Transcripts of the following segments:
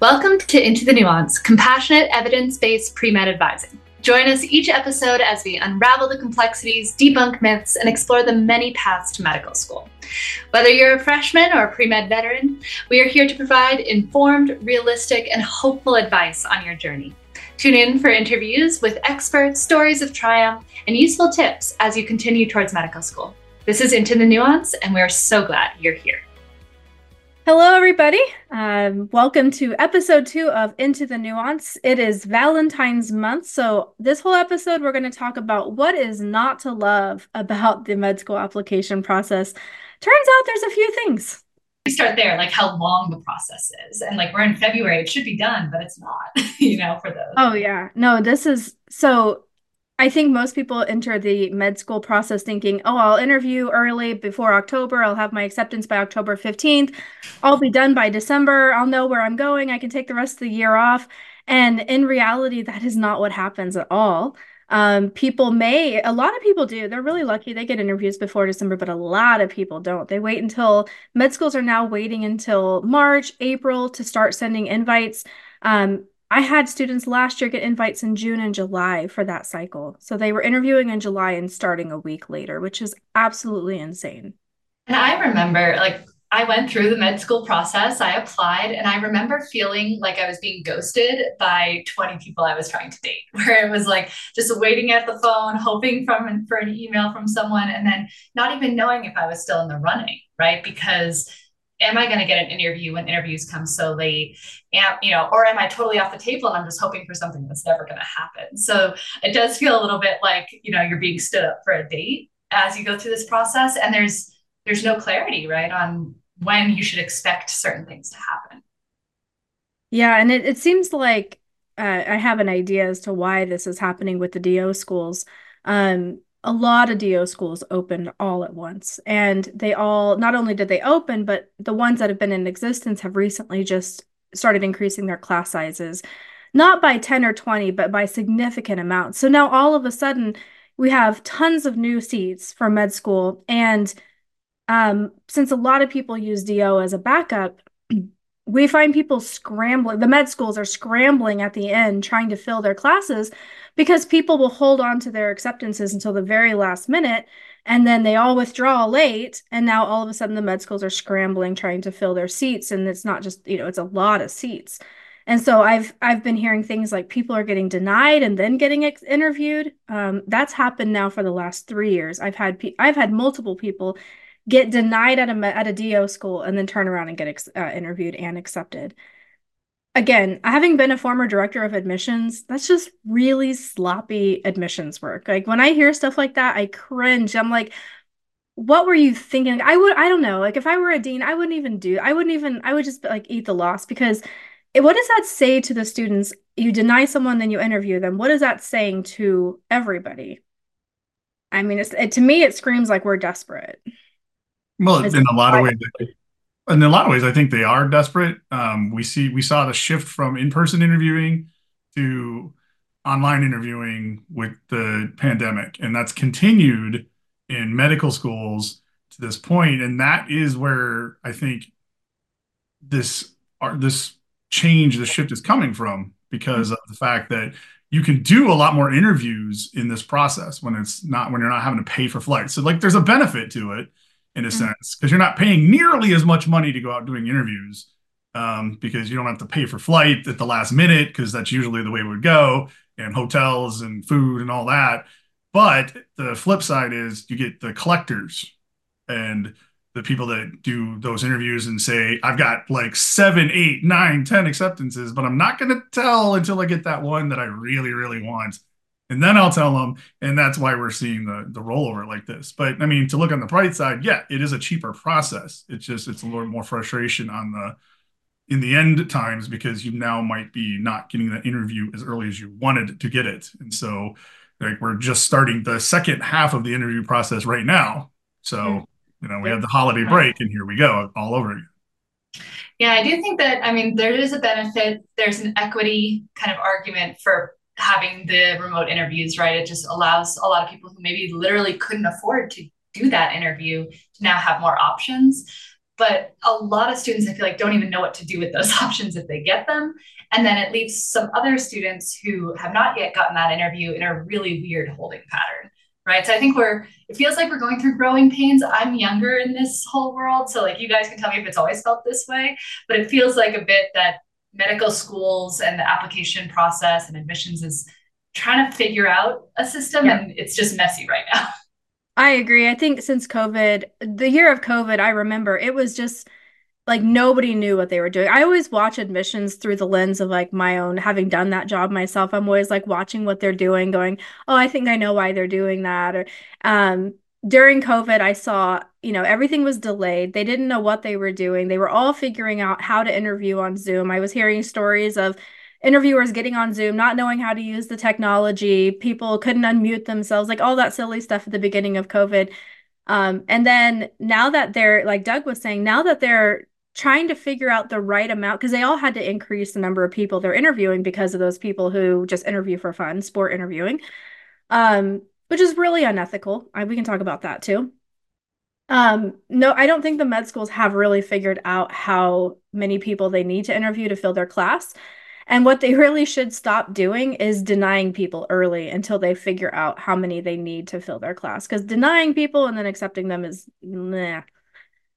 Welcome to Into the Nuance, compassionate, evidence based pre med advising. Join us each episode as we unravel the complexities, debunk myths, and explore the many paths to medical school. Whether you're a freshman or a pre med veteran, we are here to provide informed, realistic, and hopeful advice on your journey. Tune in for interviews with experts, stories of triumph, and useful tips as you continue towards medical school. This is Into the Nuance, and we're so glad you're here. Hello, everybody. Um, welcome to episode two of Into the Nuance. It is Valentine's month. So, this whole episode, we're going to talk about what is not to love about the med school application process. Turns out there's a few things. We start there, like how long the process is. And like we're in February, it should be done, but it's not, you know, for those. Oh, yeah. No, this is so I think most people enter the med school process thinking, oh, I'll interview early before October. I'll have my acceptance by October 15th. I'll be done by December. I'll know where I'm going. I can take the rest of the year off. And in reality, that is not what happens at all. Um, people may, a lot of people do. They're really lucky. They get interviews before December, but a lot of people don't. They wait until med schools are now waiting until March, April to start sending invites. Um, I had students last year get invites in June and July for that cycle. So they were interviewing in July and starting a week later, which is absolutely insane. And I remember like I went through the med school process, I applied, and I remember feeling like I was being ghosted by 20 people I was trying to date, where it was like just waiting at the phone, hoping from for an email from someone, and then not even knowing if I was still in the running, right? Because am I going to get an interview when interviews come so late? Am, you know, or am I totally off the table and I'm just hoping for something that's never going to happen? So it does feel a little bit like, you know, you're being stood up for a date as you go through this process. And there's, there's no clarity, right, on when you should expect certain things to happen. Yeah. And it, it seems like uh, I have an idea as to why this is happening with the DO schools. Um, a lot of DO schools opened all at once. And they all, not only did they open, but the ones that have been in existence have recently just started increasing their class sizes, not by 10 or 20, but by significant amounts. So now all of a sudden, we have tons of new seats for med school. And um, since a lot of people use DO as a backup, we find people scrambling the med schools are scrambling at the end trying to fill their classes because people will hold on to their acceptances until the very last minute and then they all withdraw late and now all of a sudden the med schools are scrambling trying to fill their seats and it's not just you know it's a lot of seats. And so i've i've been hearing things like people are getting denied and then getting ex- interviewed. Um, that's happened now for the last three years. I've had pe- i've had multiple people get denied at a at a DO school and then turn around and get uh, interviewed and accepted. Again, having been a former director of admissions, that's just really sloppy admissions work. Like when I hear stuff like that, I cringe. I'm like, what were you thinking? I would, I don't know. Like if I were a dean, I wouldn't even do. I wouldn't even. I would just like eat the loss because it, what does that say to the students? You deny someone, then you interview them. What is that saying to everybody? I mean, it's it, to me, it screams like we're desperate. Well, it's in a lot of ways, in a lot of ways, I think they are desperate. Um, we see we saw the shift from in-person interviewing to online interviewing with the pandemic, and that's continued in medical schools to this point. and that is where I think this this change, the shift is coming from because of the fact that you can do a lot more interviews in this process when it's not when you're not having to pay for flights. So like there's a benefit to it in a mm-hmm. sense because you're not paying nearly as much money to go out doing interviews um, because you don't have to pay for flight at the last minute because that's usually the way it would go and hotels and food and all that. But the flip side is you get the collectors and the people that do those interviews and say, I've got like seven, eight, nine, ten acceptances, but I'm not going to tell until I get that one that I really, really want and then I'll tell them, and that's why we're seeing the the rollover like this. But I mean, to look on the bright side, yeah, it is a cheaper process. It's just it's a little more frustration on the in the end times because you now might be not getting that interview as early as you wanted to get it, and so like we're just starting the second half of the interview process right now. So hmm. you know we have the holiday break, and here we go all over again. Yeah, I do think that I mean there is a benefit. There's an equity kind of argument for having the remote interviews, right? It just allows a lot of people who maybe literally couldn't afford to do that interview to now have more options. but a lot of students, I feel like, don't even know what to do with those options if they get them. And then it leaves some other students who have not yet gotten that interview in a really weird holding pattern. Right. So I think we're, it feels like we're going through growing pains. I'm younger in this whole world. So, like, you guys can tell me if it's always felt this way, but it feels like a bit that medical schools and the application process and admissions is trying to figure out a system yeah. and it's just messy right now. I agree. I think since COVID, the year of COVID, I remember it was just like nobody knew what they were doing. I always watch admissions through the lens of like my own having done that job myself. I'm always like watching what they're doing, going, "Oh, I think I know why they're doing that." Or um during COVID, I saw, you know, everything was delayed. They didn't know what they were doing. They were all figuring out how to interview on Zoom. I was hearing stories of interviewers getting on Zoom, not knowing how to use the technology. People couldn't unmute themselves, like all that silly stuff at the beginning of COVID. Um, and then now that they're, like Doug was saying, now that they're trying to figure out the right amount, because they all had to increase the number of people they're interviewing because of those people who just interview for fun, sport interviewing, um, which is really unethical. I, we can talk about that too. Um, no, I don't think the med schools have really figured out how many people they need to interview to fill their class. And what they really should stop doing is denying people early until they figure out how many they need to fill their class. Because denying people and then accepting them is nah,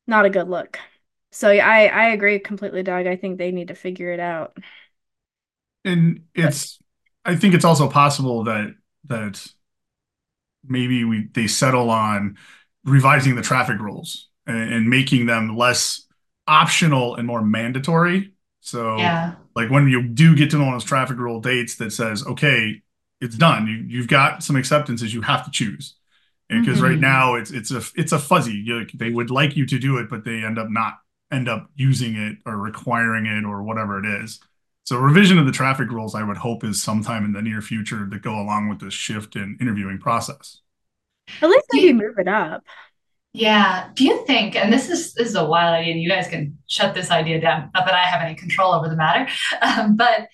not a good look. So yeah, I, I agree completely, Doug. I think they need to figure it out. And it's I think it's also possible that that maybe we they settle on revising the traffic rules and, and making them less optional and more mandatory. So yeah like when you do get to one of those traffic rule dates that says, okay, it's done. You you've got some acceptances you have to choose. And because mm-hmm. right now it's it's a it's a fuzzy. You, they would like you to do it, but they end up not end up using it or requiring it or whatever it is. So revision of the traffic rules, I would hope, is sometime in the near future to go along with this shift in interviewing process. At least maybe move it up. Yeah. Do you think, and this is this is a wild idea, and you guys can shut this idea down, not that I have any control over the matter, um, but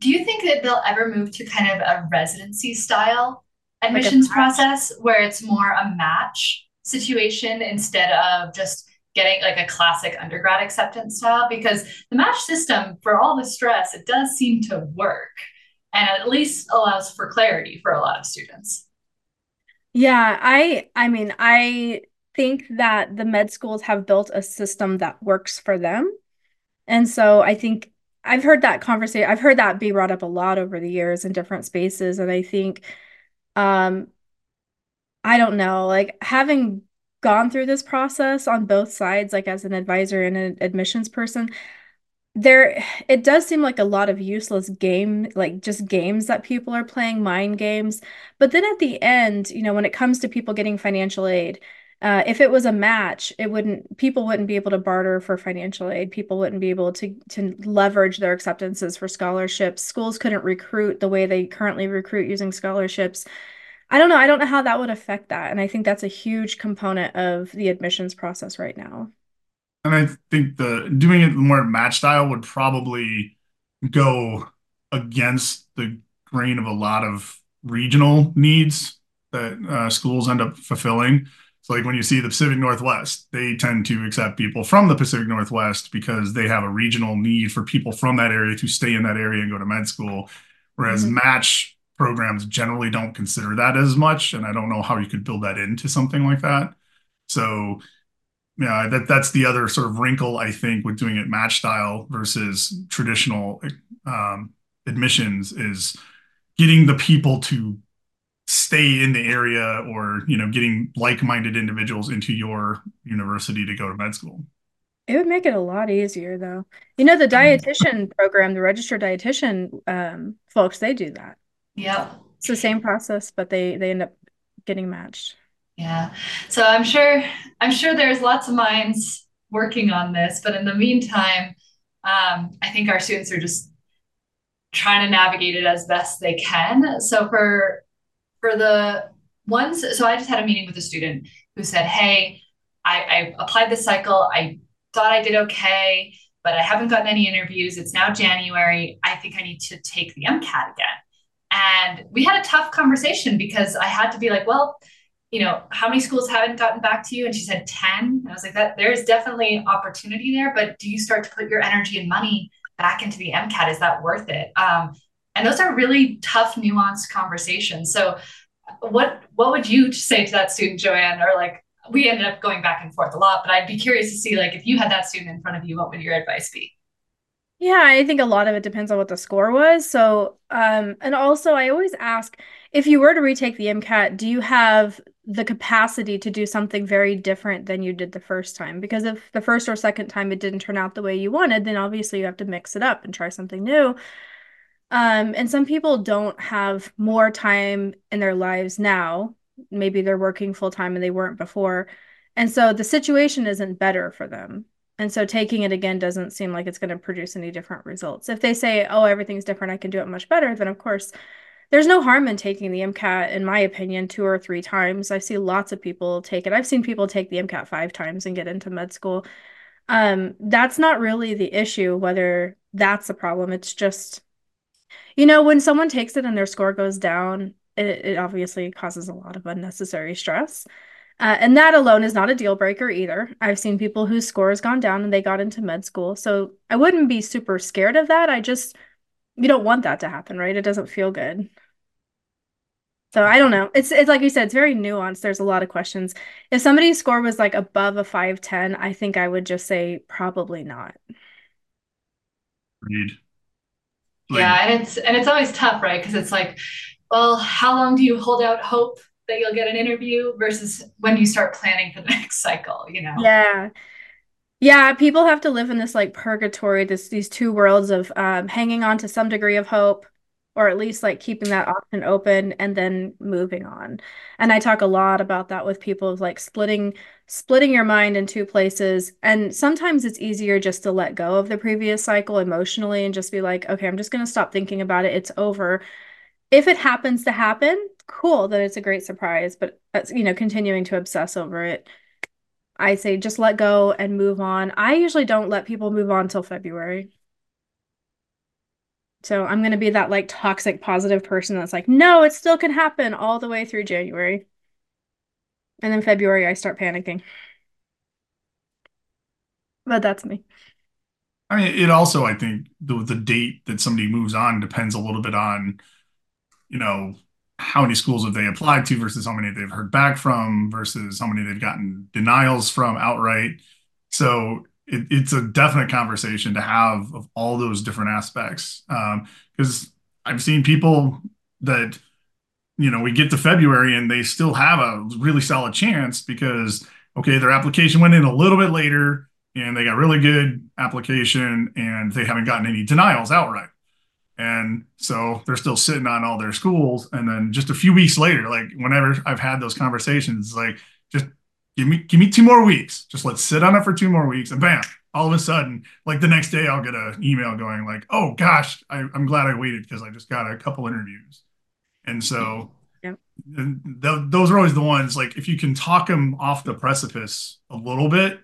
do you think that they'll ever move to kind of a residency style admissions like process where it's more a match situation instead of just getting like a classic undergrad acceptance style? Because the match system, for all the stress, it does seem to work and at least allows for clarity for a lot of students. Yeah, I I mean, I think that the med schools have built a system that works for them. And so I think I've heard that conversation, I've heard that be brought up a lot over the years in different spaces. And I think, um, I don't know, like having gone through this process on both sides, like as an advisor and an admissions person, there it does seem like a lot of useless game like just games that people are playing mind games but then at the end you know when it comes to people getting financial aid uh, if it was a match, it wouldn't people wouldn't be able to barter for financial aid. People wouldn't be able to to leverage their acceptances for scholarships. Schools couldn't recruit the way they currently recruit using scholarships. I don't know. I don't know how that would affect that. And I think that's a huge component of the admissions process right now. And I think the doing it more match style would probably go against the grain of a lot of regional needs that uh, schools end up fulfilling. So like when you see the Pacific Northwest, they tend to accept people from the Pacific Northwest because they have a regional need for people from that area to stay in that area and go to med school. Whereas mm-hmm. match programs generally don't consider that as much. And I don't know how you could build that into something like that. So yeah, that that's the other sort of wrinkle I think with doing it match style versus traditional um, admissions is getting the people to stay in the area or you know getting like-minded individuals into your university to go to med school it would make it a lot easier though you know the dietitian program the registered dietitian um, folks they do that yeah it's the same process but they they end up getting matched yeah so i'm sure i'm sure there's lots of minds working on this but in the meantime um, i think our students are just trying to navigate it as best they can so for for the ones, so I just had a meeting with a student who said, Hey, I, I applied this cycle. I thought I did okay, but I haven't gotten any interviews. It's now January. I think I need to take the MCAT again. And we had a tough conversation because I had to be like, well, you know, how many schools haven't gotten back to you? And she said 10. And I was like, that there's definitely opportunity there, but do you start to put your energy and money back into the MCAT? Is that worth it? Um, and those are really tough, nuanced conversations. So what what would you say to that student, Joanne? Or like we ended up going back and forth a lot, but I'd be curious to see like if you had that student in front of you, what would your advice be? Yeah, I think a lot of it depends on what the score was. So, um, and also I always ask if you were to retake the MCAT, do you have the capacity to do something very different than you did the first time? Because if the first or second time it didn't turn out the way you wanted, then obviously you have to mix it up and try something new. Um, and some people don't have more time in their lives now. Maybe they're working full time and they weren't before. And so the situation isn't better for them. And so taking it again doesn't seem like it's going to produce any different results. If they say, oh, everything's different, I can do it much better, then of course, there's no harm in taking the MCAT, in my opinion, two or three times. I see lots of people take it. I've seen people take the MCAT five times and get into med school. Um, that's not really the issue, whether that's a problem. It's just, you know, when someone takes it and their score goes down, it, it obviously causes a lot of unnecessary stress. Uh, and that alone is not a deal breaker either. I've seen people whose score has gone down and they got into med school. So I wouldn't be super scared of that. I just, you don't want that to happen, right? It doesn't feel good. So I don't know. It's it's like you said, it's very nuanced. There's a lot of questions. If somebody's score was like above a 510, I think I would just say probably not. Read. Like, yeah, and it's and it's always tough, right? Because it's like, well, how long do you hold out hope that you'll get an interview versus when you start planning for the next cycle, you know? Yeah. Yeah, people have to live in this like purgatory, this these two worlds of um, hanging on to some degree of hope, or at least like keeping that option open and then moving on. And I talk a lot about that with people of like splitting splitting your mind in two places. And sometimes it's easier just to let go of the previous cycle emotionally and just be like, okay, I'm just gonna stop thinking about it. It's over. If it happens to happen, cool that it's a great surprise, but uh, you know, continuing to obsess over it. I say just let go and move on. I usually don't let people move on till February. So I'm going to be that like toxic positive person that's like, no, it still can happen all the way through January. And then February, I start panicking. But that's me. I mean, it also, I think, the the date that somebody moves on depends a little bit on, you know, how many schools have they applied to versus how many they've heard back from versus how many they've gotten denials from outright. So it, it's a definite conversation to have of all those different aspects. Because um, I've seen people that, you know, we get to February and they still have a really solid chance because, okay, their application went in a little bit later and they got really good application and they haven't gotten any denials outright. And so they're still sitting on all their schools. And then just a few weeks later, like whenever I've had those conversations, like just give me give me two more weeks. Just let's sit on it for two more weeks. And bam, all of a sudden, like the next day I'll get an email going like, oh gosh, I, am glad I waited because I just got a couple interviews. And so yeah. and th- those are always the ones like if you can talk them off the precipice a little bit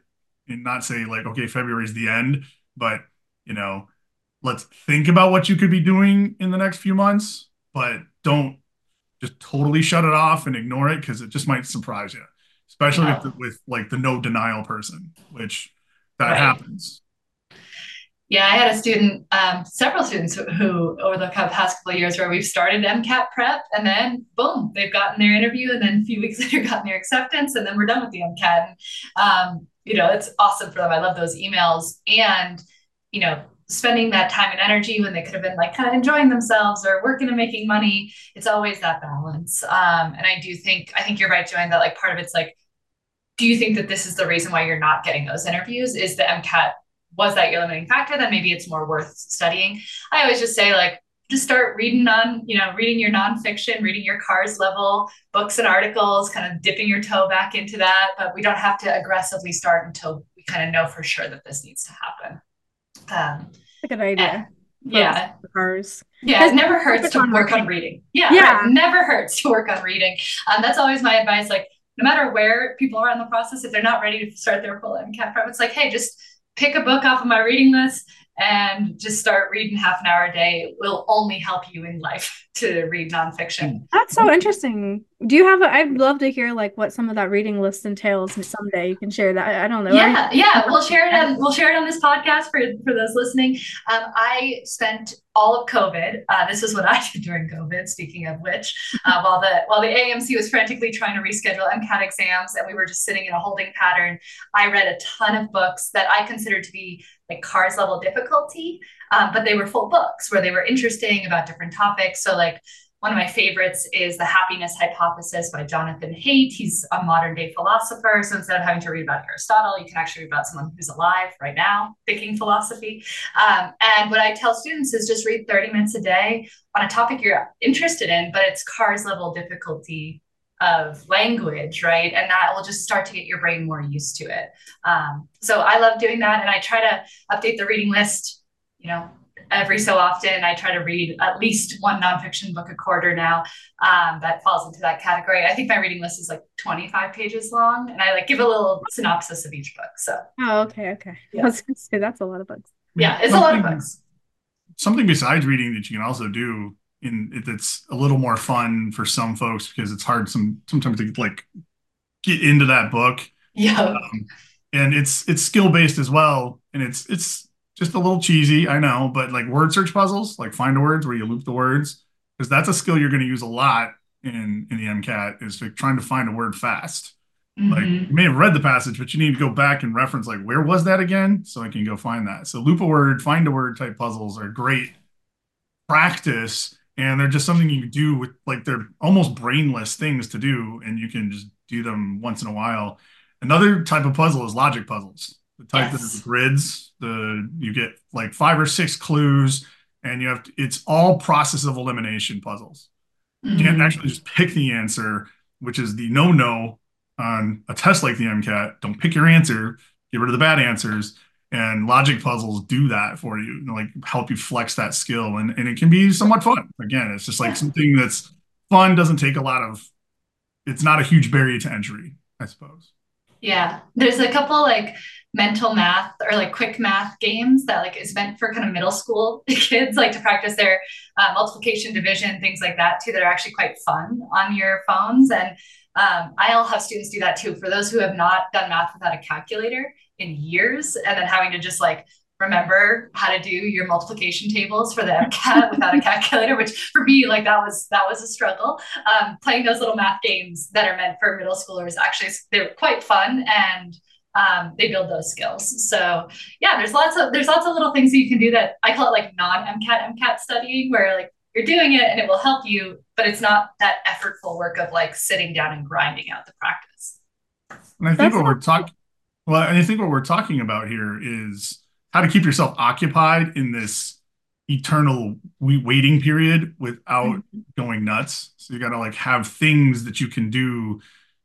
and not say like, okay, February's the end, but you know, let's think about what you could be doing in the next few months, but don't just totally shut it off and ignore it because it just might surprise you, especially yeah. with, with, like the no denial person, which that right. happens. Yeah, I had a student, um, several students who, who, over the past couple of years, where we've started MCAT prep, and then boom, they've gotten their interview, and then a few weeks later, gotten their acceptance, and then we're done with the MCAT. And, um, you know, it's awesome for them. I love those emails, and you know, spending that time and energy when they could have been like kind of enjoying themselves or working and making money. It's always that balance. Um, and I do think, I think you're right, Joanne, that like part of it's like, do you think that this is the reason why you're not getting those interviews? Is the MCAT, was that your limiting factor? Then maybe it's more worth studying. I always just say like, just start reading on, you know, reading your nonfiction, reading your CARS level books and articles, kind of dipping your toe back into that. But we don't have to aggressively start until we kind of know for sure that this needs to happen. Um, a good idea. yeah. CARS. Yeah, it never hurts to work on reading. Yeah, yeah. Right. never hurts to work on reading. Um, that's always my advice. Like, no matter where people are in the process, if they're not ready to start their full MCAT prep, it's like, hey, just pick a book off of my reading list, and just start reading half an hour a day it will only help you in life to read nonfiction that's so interesting do you have a i'd love to hear like what some of that reading list entails someday you can share that i, I don't know yeah yeah we'll share it on we'll share it on this podcast for for those listening um, i spent all of COVID. Uh, this is what I did during COVID. Speaking of which, uh, while the while the AAMC was frantically trying to reschedule MCAT exams and we were just sitting in a holding pattern, I read a ton of books that I considered to be like CARS level difficulty, um, but they were full books where they were interesting about different topics. So like one of my favorites is The Happiness Hypothesis by Jonathan Haidt. He's a modern day philosopher. So instead of having to read about Aristotle, you can actually read about someone who's alive right now, thinking philosophy. Um, and what I tell students is just read 30 minutes a day on a topic you're interested in, but it's CARS level difficulty of language, right? And that will just start to get your brain more used to it. Um, so I love doing that. And I try to update the reading list, you know, every so often. I try to read at least one nonfiction book a quarter now um, that falls into that category. I think my reading list is like 25 pages long and I like give a little synopsis of each book. So, oh, okay. Okay. Yeah. I was going to say that's a lot of books. Yeah, it's something, a lot of books. Something besides reading that you can also do in it's a little more fun for some folks because it's hard some sometimes to like get into that book. Yeah. Um, and it's it's skill based as well, and it's it's just a little cheesy, I know, but like word search puzzles, like find words where you loop the words, because that's a skill you're going to use a lot in in the MCAT is like trying to find a word fast. Mm-hmm. Like you may have read the passage, but you need to go back and reference like where was that again, so I can go find that. So loop a word, find a word type puzzles are great practice and they're just something you can do with like they're almost brainless things to do and you can just do them once in a while. Another type of puzzle is logic puzzles. The type yes. that grids the you get like five or six clues and you have to, it's all process of elimination puzzles. You can't mm-hmm. actually just pick the answer which is the no no on a test like the MCAT don't pick your answer. Get rid of the bad answers and logic puzzles do that for you, you know, like help you flex that skill and, and it can be somewhat fun. Again it's just like yeah. something that's fun doesn't take a lot of it's not a huge barrier to entry i suppose. Yeah. There's a couple like mental math or like quick math games that like is meant for kind of middle school kids like to practice their uh, multiplication division things like that too that are actually quite fun on your phones. And um, i'll have students do that too for those who have not done math without a calculator in years and then having to just like remember how to do your multiplication tables for the MCAT without a calculator, which for me, like that was that was a struggle. Um, playing those little math games that are meant for middle schoolers actually they're quite fun and um, they build those skills. So yeah, there's lots of there's lots of little things that you can do that I call it like non MCAT MCAT studying, where like you're doing it and it will help you, but it's not that effortful work of like sitting down and grinding out the practice. And I think That's what we're talking well, and I think what we're talking about here is how to keep yourself occupied in this eternal waiting period without mm-hmm. going nuts. So you got to like have things that you can do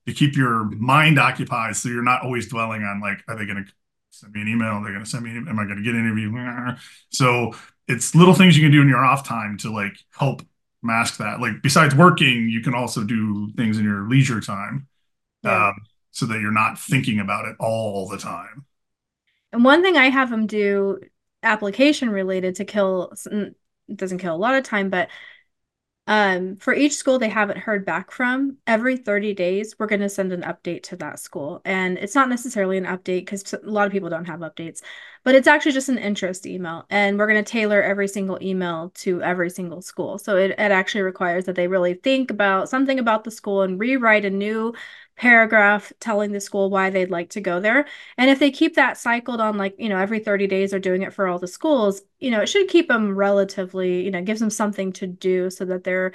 to keep your mind occupied so you're not always dwelling on like are they going to send me an email They're they going to send me an, am i going to get an interview so it's little things you can do in your off time to like help mask that like besides working you can also do things in your leisure time yeah. um, so that you're not thinking about it all the time. And one thing I have them do application related to kill doesn't kill a lot of time, but um, for each school they haven't heard back from, every 30 days, we're going to send an update to that school. And it's not necessarily an update because a lot of people don't have updates, but it's actually just an interest email. And we're going to tailor every single email to every single school. So it, it actually requires that they really think about something about the school and rewrite a new paragraph telling the school why they'd like to go there. And if they keep that cycled on like, you know, every 30 days they're doing it for all the schools, you know, it should keep them relatively, you know, gives them something to do so that they're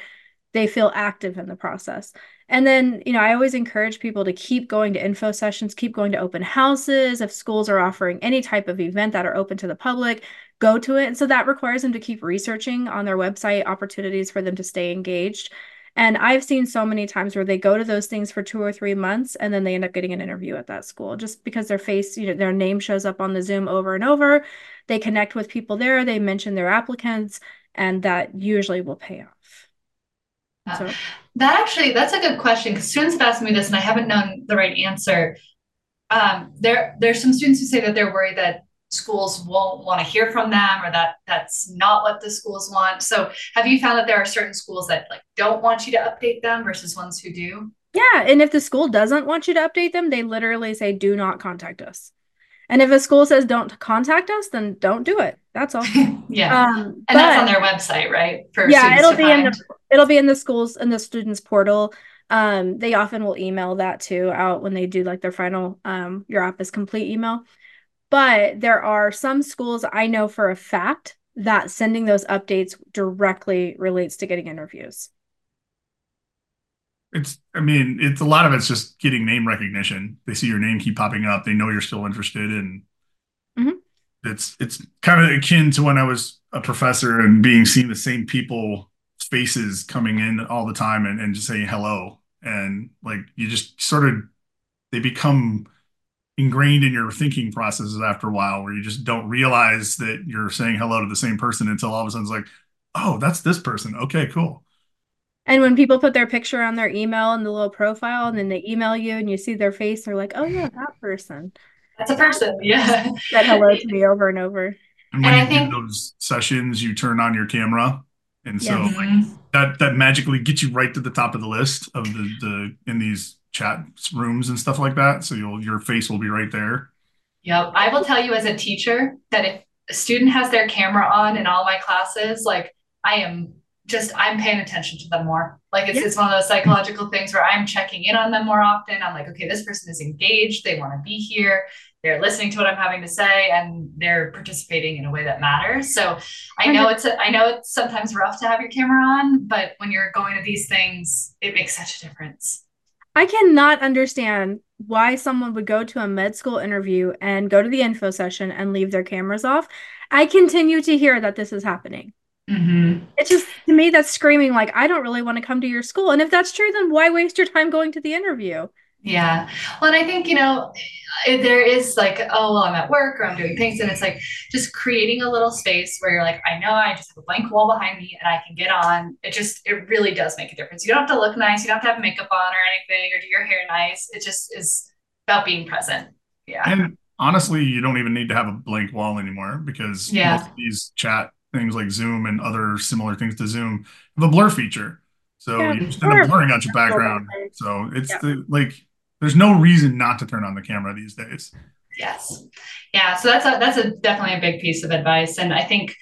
they feel active in the process. And then, you know, I always encourage people to keep going to info sessions, keep going to open houses. If schools are offering any type of event that are open to the public, go to it. And so that requires them to keep researching on their website opportunities for them to stay engaged. And I've seen so many times where they go to those things for two or three months and then they end up getting an interview at that school just because their face, you know, their name shows up on the Zoom over and over. They connect with people there, they mention their applicants, and that usually will pay off. So. That actually, that's a good question because students have asked me this and I haven't known the right answer. Um, there, there's some students who say that they're worried that schools won't want to hear from them or that that's not what the schools want. So have you found that there are certain schools that like don't want you to update them versus ones who do? Yeah and if the school doesn't want you to update them they literally say do not contact us. And if a school says don't contact us then don't do it. That's all. Yeah. Um, and but, that's on their website right? For yeah it'll be find. in the it'll be in the schools in the students portal. Um they often will email that too out when they do like their final um your app is complete email but there are some schools I know for a fact that sending those updates directly relates to getting interviews. It's, I mean, it's a lot of it's just getting name recognition. They see your name keep popping up. They know you're still interested, and mm-hmm. it's it's kind of akin to when I was a professor and being seeing the same people faces coming in all the time and, and just saying hello, and like you just sort of they become ingrained in your thinking processes after a while where you just don't realize that you're saying hello to the same person until all of a sudden it's like oh that's this person. Okay cool. And when people put their picture on their email and the little profile and then they email you and you see their face they're like oh yeah that person. That's a person yeah. Said hello to me over and over. And when and you I think those sessions you turn on your camera. And so yeah. like, that that magically gets you right to the top of the list of the the in these chat rooms and stuff like that. So you'll your face will be right there. Yep. I will tell you as a teacher that if a student has their camera on in all my classes, like I am just I'm paying attention to them more. Like it's, it's one of those psychological things where I'm checking in on them more often. I'm like, okay, this person is engaged, they want to be here, they're listening to what I'm having to say, and they're participating in a way that matters. So I know it's a, I know it's sometimes rough to have your camera on, but when you're going to these things, it makes such a difference. I cannot understand why someone would go to a med school interview and go to the info session and leave their cameras off. I continue to hear that this is happening. Mm-hmm. It's just to me that's screaming like I don't really want to come to your school. And if that's true, then why waste your time going to the interview? Yeah. Well, and I think, you know, there is like, oh, well, I'm at work or I'm doing things. And it's like just creating a little space where you're like, I know I just have a blank wall behind me and I can get on. It just, it really does make a difference. You don't have to look nice. You don't have to have makeup on or anything or do your hair nice. It just is about being present. Yeah. And honestly, you don't even need to have a blank wall anymore because yeah. most of these chat things like Zoom and other similar things to Zoom have a blur feature. So yeah, you just end up blurring out your background. So it's yeah. the, like there's no reason not to turn on the camera these days. Yes. Yeah. So that's a, that's a definitely a big piece of advice. And I think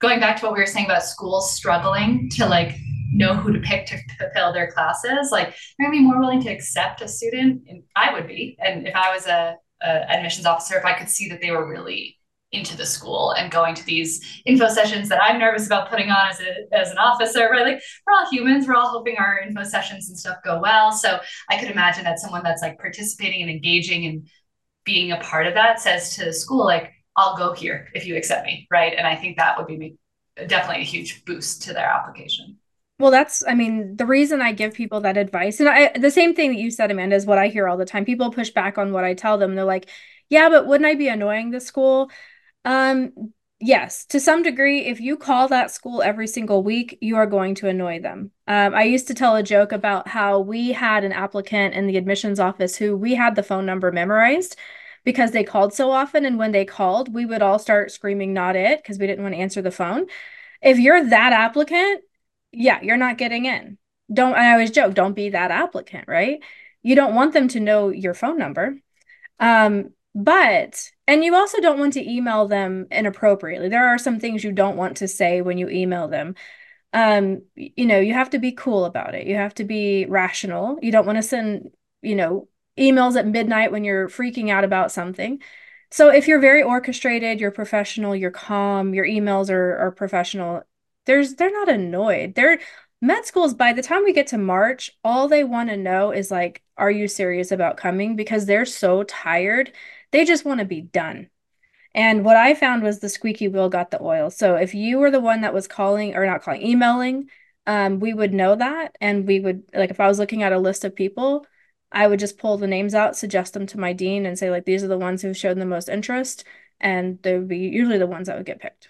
going back to what we were saying about schools struggling to like know who to pick to fulfill their classes, like they're gonna be more willing to accept a student. And I would be. And if I was a, a admissions officer, if I could see that they were really into the school and going to these info sessions that I'm nervous about putting on as a as an officer, right? Like we're all humans, we're all hoping our info sessions and stuff go well. So I could imagine that someone that's like participating and engaging and being a part of that says to the school, like, I'll go here if you accept me, right? And I think that would be definitely a huge boost to their application. Well, that's, I mean, the reason I give people that advice, and I, the same thing that you said, Amanda, is what I hear all the time. People push back on what I tell them. They're like, yeah, but wouldn't I be annoying the school? Um, yes, to some degree, if you call that school every single week, you are going to annoy them. Um, I used to tell a joke about how we had an applicant in the admissions office who we had the phone number memorized because they called so often. And when they called, we would all start screaming, not it, because we didn't want to answer the phone. If you're that applicant, yeah, you're not getting in. Don't, I always joke, don't be that applicant, right? You don't want them to know your phone number. Um, but, and you also don't want to email them inappropriately. There are some things you don't want to say when you email them. Um, you know, you have to be cool about it. You have to be rational. You don't want to send, you know, emails at midnight when you're freaking out about something. So if you're very orchestrated, you're professional, you're calm, your emails are, are professional, there's they're not annoyed. They're med schools by the time we get to March, all they want to know is like, are you serious about coming? Because they're so tired they just want to be done. And what I found was the squeaky wheel got the oil. So if you were the one that was calling or not calling, emailing, um, we would know that. And we would, like, if I was looking at a list of people, I would just pull the names out, suggest them to my dean, and say, like, these are the ones who've shown the most interest. And they would be usually the ones that would get picked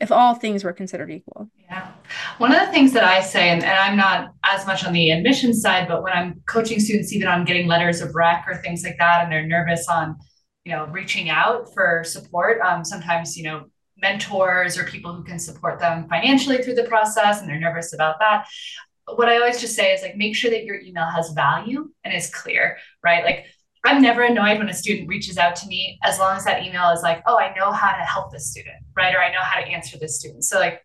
if all things were considered equal. Yeah. One of the things that I say, and, and, I'm not as much on the admission side, but when I'm coaching students, even on getting letters of rec or things like that, and they're nervous on you know, reaching out for support. Um, sometimes, you know, mentors or people who can support them financially through the process and they're nervous about that. What I always just say is like, make sure that your email has value and is clear, right? Like, I'm never annoyed when a student reaches out to me as long as that email is like, oh, I know how to help this student, right? Or I know how to answer this student. So, like,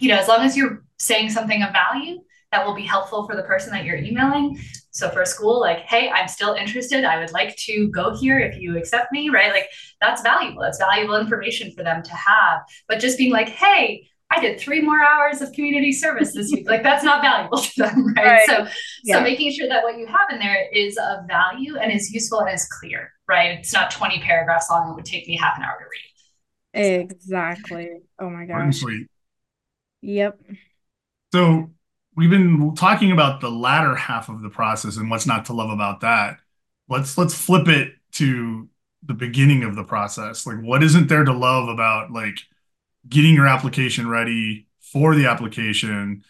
you know, as long as you're saying something of value that will be helpful for the person that you're emailing. So for school, like, hey, I'm still interested. I would like to go here if you accept me, right? Like that's valuable. That's valuable information for them to have. But just being like, hey, I did three more hours of community service this week. Like that's not valuable to them, right? right. So, yeah. so making sure that what you have in there is of value and is useful and is clear, right? It's not 20 paragraphs long. It would take me half an hour to read. Exactly. Oh my gosh. Sweet. Yep. So we've been talking about the latter half of the process and what's not to love about that. Let's let's flip it to the beginning of the process. Like what isn't there to love about like getting your application ready for the application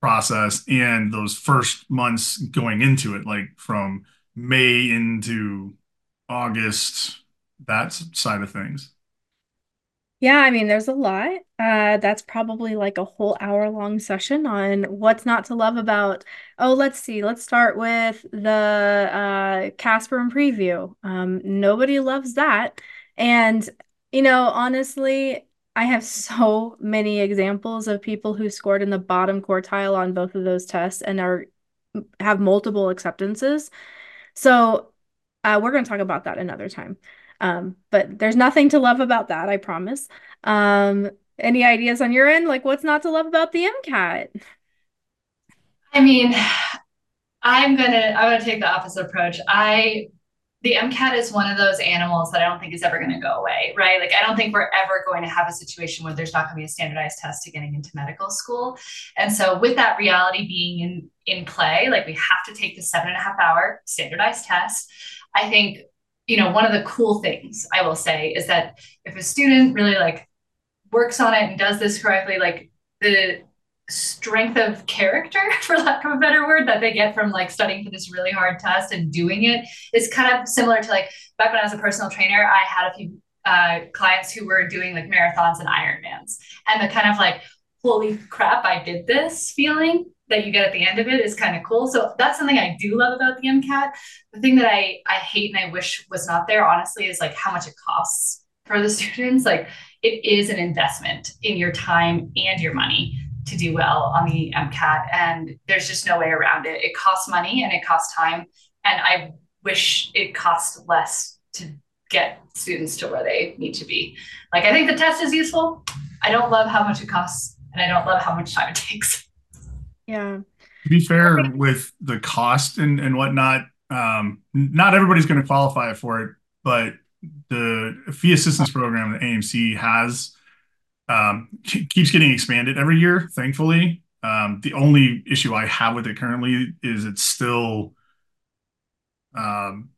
process and those first months going into it like from May into August that side of things. Yeah, I mean, there's a lot. Uh, that's probably like a whole hour long session on what's not to love about. Oh, let's see. Let's start with the uh, Casper and PREview. Um, nobody loves that. And, you know, honestly, I have so many examples of people who scored in the bottom quartile on both of those tests and are have multiple acceptances. So, uh, we're going to talk about that another time. Um, but there's nothing to love about that, I promise. Um, any ideas on your end? Like, what's not to love about the MCAT? I mean, I'm gonna I'm gonna take the opposite approach. I the MCAT is one of those animals that I don't think is ever going to go away, right? Like, I don't think we're ever going to have a situation where there's not going to be a standardized test to getting into medical school. And so, with that reality being in in play, like we have to take the seven and a half hour standardized test. I think you know, one of the cool things I will say is that if a student really like works on it and does this correctly, like the strength of character, for lack of a better word, that they get from like studying for this really hard test and doing it is kind of similar to like back when I was a personal trainer, I had a few uh, clients who were doing like marathons and Ironmans, and the kind of like, holy crap, I did this feeling that you get at the end of it is kind of cool. So that's something I do love about the MCAT. The thing that I I hate and I wish was not there, honestly, is like how much it costs for the students. Like it is an investment in your time and your money to do well on the MCAT, and there's just no way around it. It costs money and it costs time, and I wish it cost less to get students to where they need to be. Like I think the test is useful. I don't love how much it costs, and I don't love how much time it takes. Yeah. To be fair, with the cost and, and whatnot, um, not everybody's going to qualify for it, but the fee assistance program that AAMC has um, keeps getting expanded every year, thankfully. Um, the only issue I have with it currently is it's still um,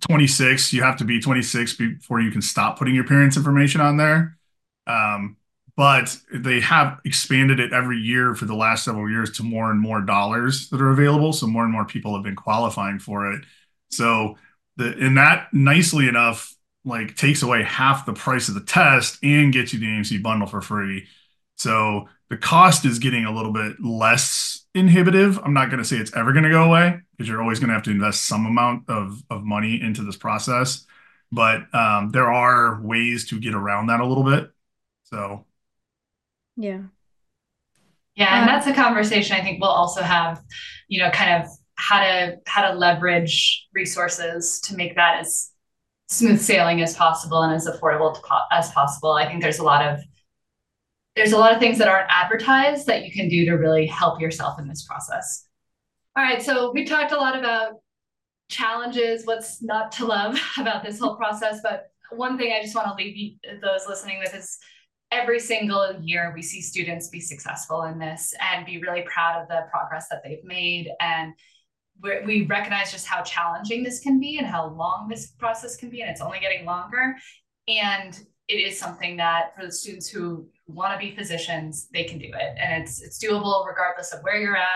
26. You have to be 26 before you can stop putting your parents' information on there. Um, but they have expanded it every year for the last several years to more and more dollars that are available. So more and more people have been qualifying for it. So the and that nicely enough like takes away half the price of the test and gets you the AAMC bundle for free. So the cost is getting a little bit less inhibitive. I'm not going to say it's ever going to go away because you're always going to have to invest some amount of, of money into this process. But um, there are ways to get around that a little bit. So yeah. Yeah, and um, that's a conversation I think we'll also have, you know, kind of how to how to leverage resources to make that as smooth sailing as possible and as affordable as possible. I think there's a lot of there's a lot of things that aren't advertised that you can do to really help yourself in this process. All right, so we talked a lot about challenges, what's not to love about this whole process, but one thing I just want to leave you, those listening with is every single year we see students be successful in this and be really proud of the progress that they've made. And we recognize just how challenging this can be and how long this process can be and it's only getting longer. And it is something that for the students who want to be physicians they can do it. And it's it's doable regardless of where you're at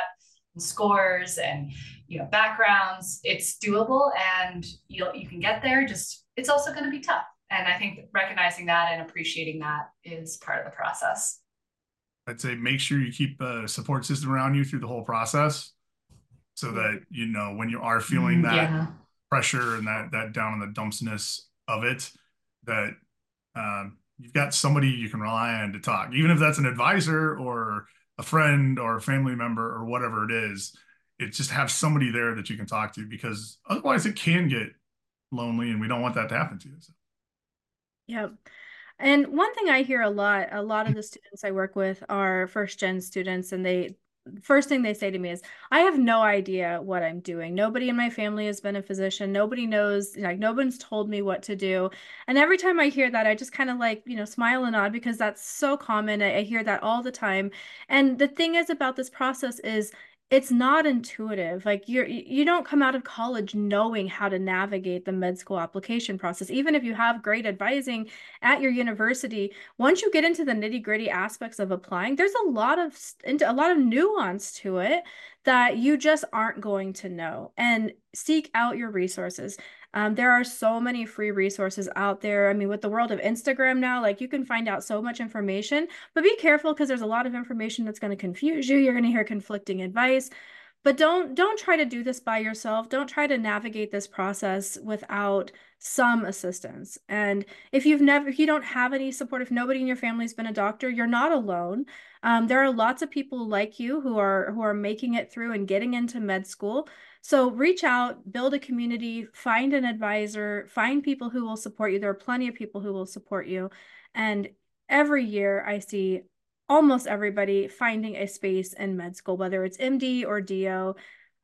scores and you know backgrounds. It's doable and you'll you can get there just it's also going to be tough and i think recognizing that and appreciating that is part of the process i'd say make sure you keep a support system around you through the whole process so that you know when you are feeling mm, that yeah. pressure and that that down in the dumpsness of it that um, you've got somebody you can rely on to talk even if that's an advisor or a friend or a family member or whatever it is it just have somebody there that you can talk to because otherwise it can get lonely and we don't want that to happen to you so. Yep. And one thing i hear a lot a lot of the students i work with are first gen students and they first thing they say to me is i have no idea what i'm doing. Nobody in my family has been a physician. Nobody knows like no one's told me what to do. And every time i hear that i just kind of like you know smile and nod because that's so common. I, I hear that all the time. And the thing is about this process is it's not intuitive. Like you're you don't come out of college knowing how to navigate the med school application process even if you have great advising at your university. Once you get into the nitty gritty aspects of applying there's a lot of into a lot of nuance to it that you just aren't going to know. And seek out your resources um, there are so many free resources out there. I mean, with the world of Instagram now, like you can find out so much information, but be careful because there's a lot of information that's going to confuse you. You're going to hear conflicting advice. But don't don't try to do this by yourself. Don't try to navigate this process without some assistance. And if you've never, if you don't have any support, if nobody in your family's been a doctor, you're not alone. Um, there are lots of people like you who are who are making it through and getting into med school. So reach out, build a community, find an advisor, find people who will support you. There are plenty of people who will support you. And every year I see almost everybody finding a space in med school, whether it's MD or DO.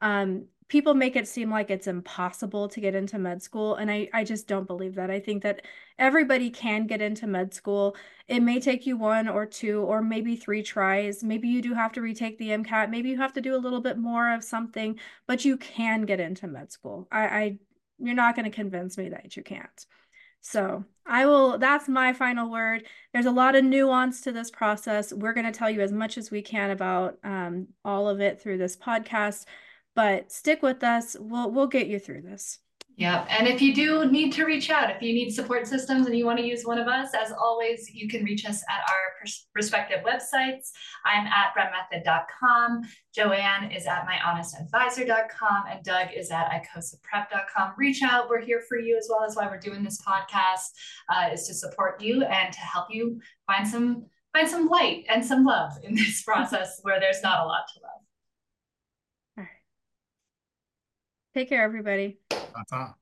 Um, people make it seem like it's impossible to get into med school. And I, I just don't believe that. I think that everybody can get into med school. It may take you one or two or maybe three tries. Maybe you do have to retake the MCAT. Maybe you have to do a little bit more of something, but you can get into med school. I, I you're not going to convince me that you can't. So I will, that's my final word. There's a lot of nuance to this process. We're going to tell you as much as we can about um, all of it through this podcast, but stick with us. We'll, we'll get you through this. Yeah. And if you do need to reach out, if you need support systems and you want to use one of us, as always, you can reach us at our respective websites. I'm at bremethod.com. Joanne is at myhonestadvisor.com and Doug is at icosaprep.com. Reach out. We're here for you as well as why we're doing this podcast uh, is to support you and to help you find some find some light and some love in this process where there's not a lot to love. All right. Take care, everybody. Ta-ta.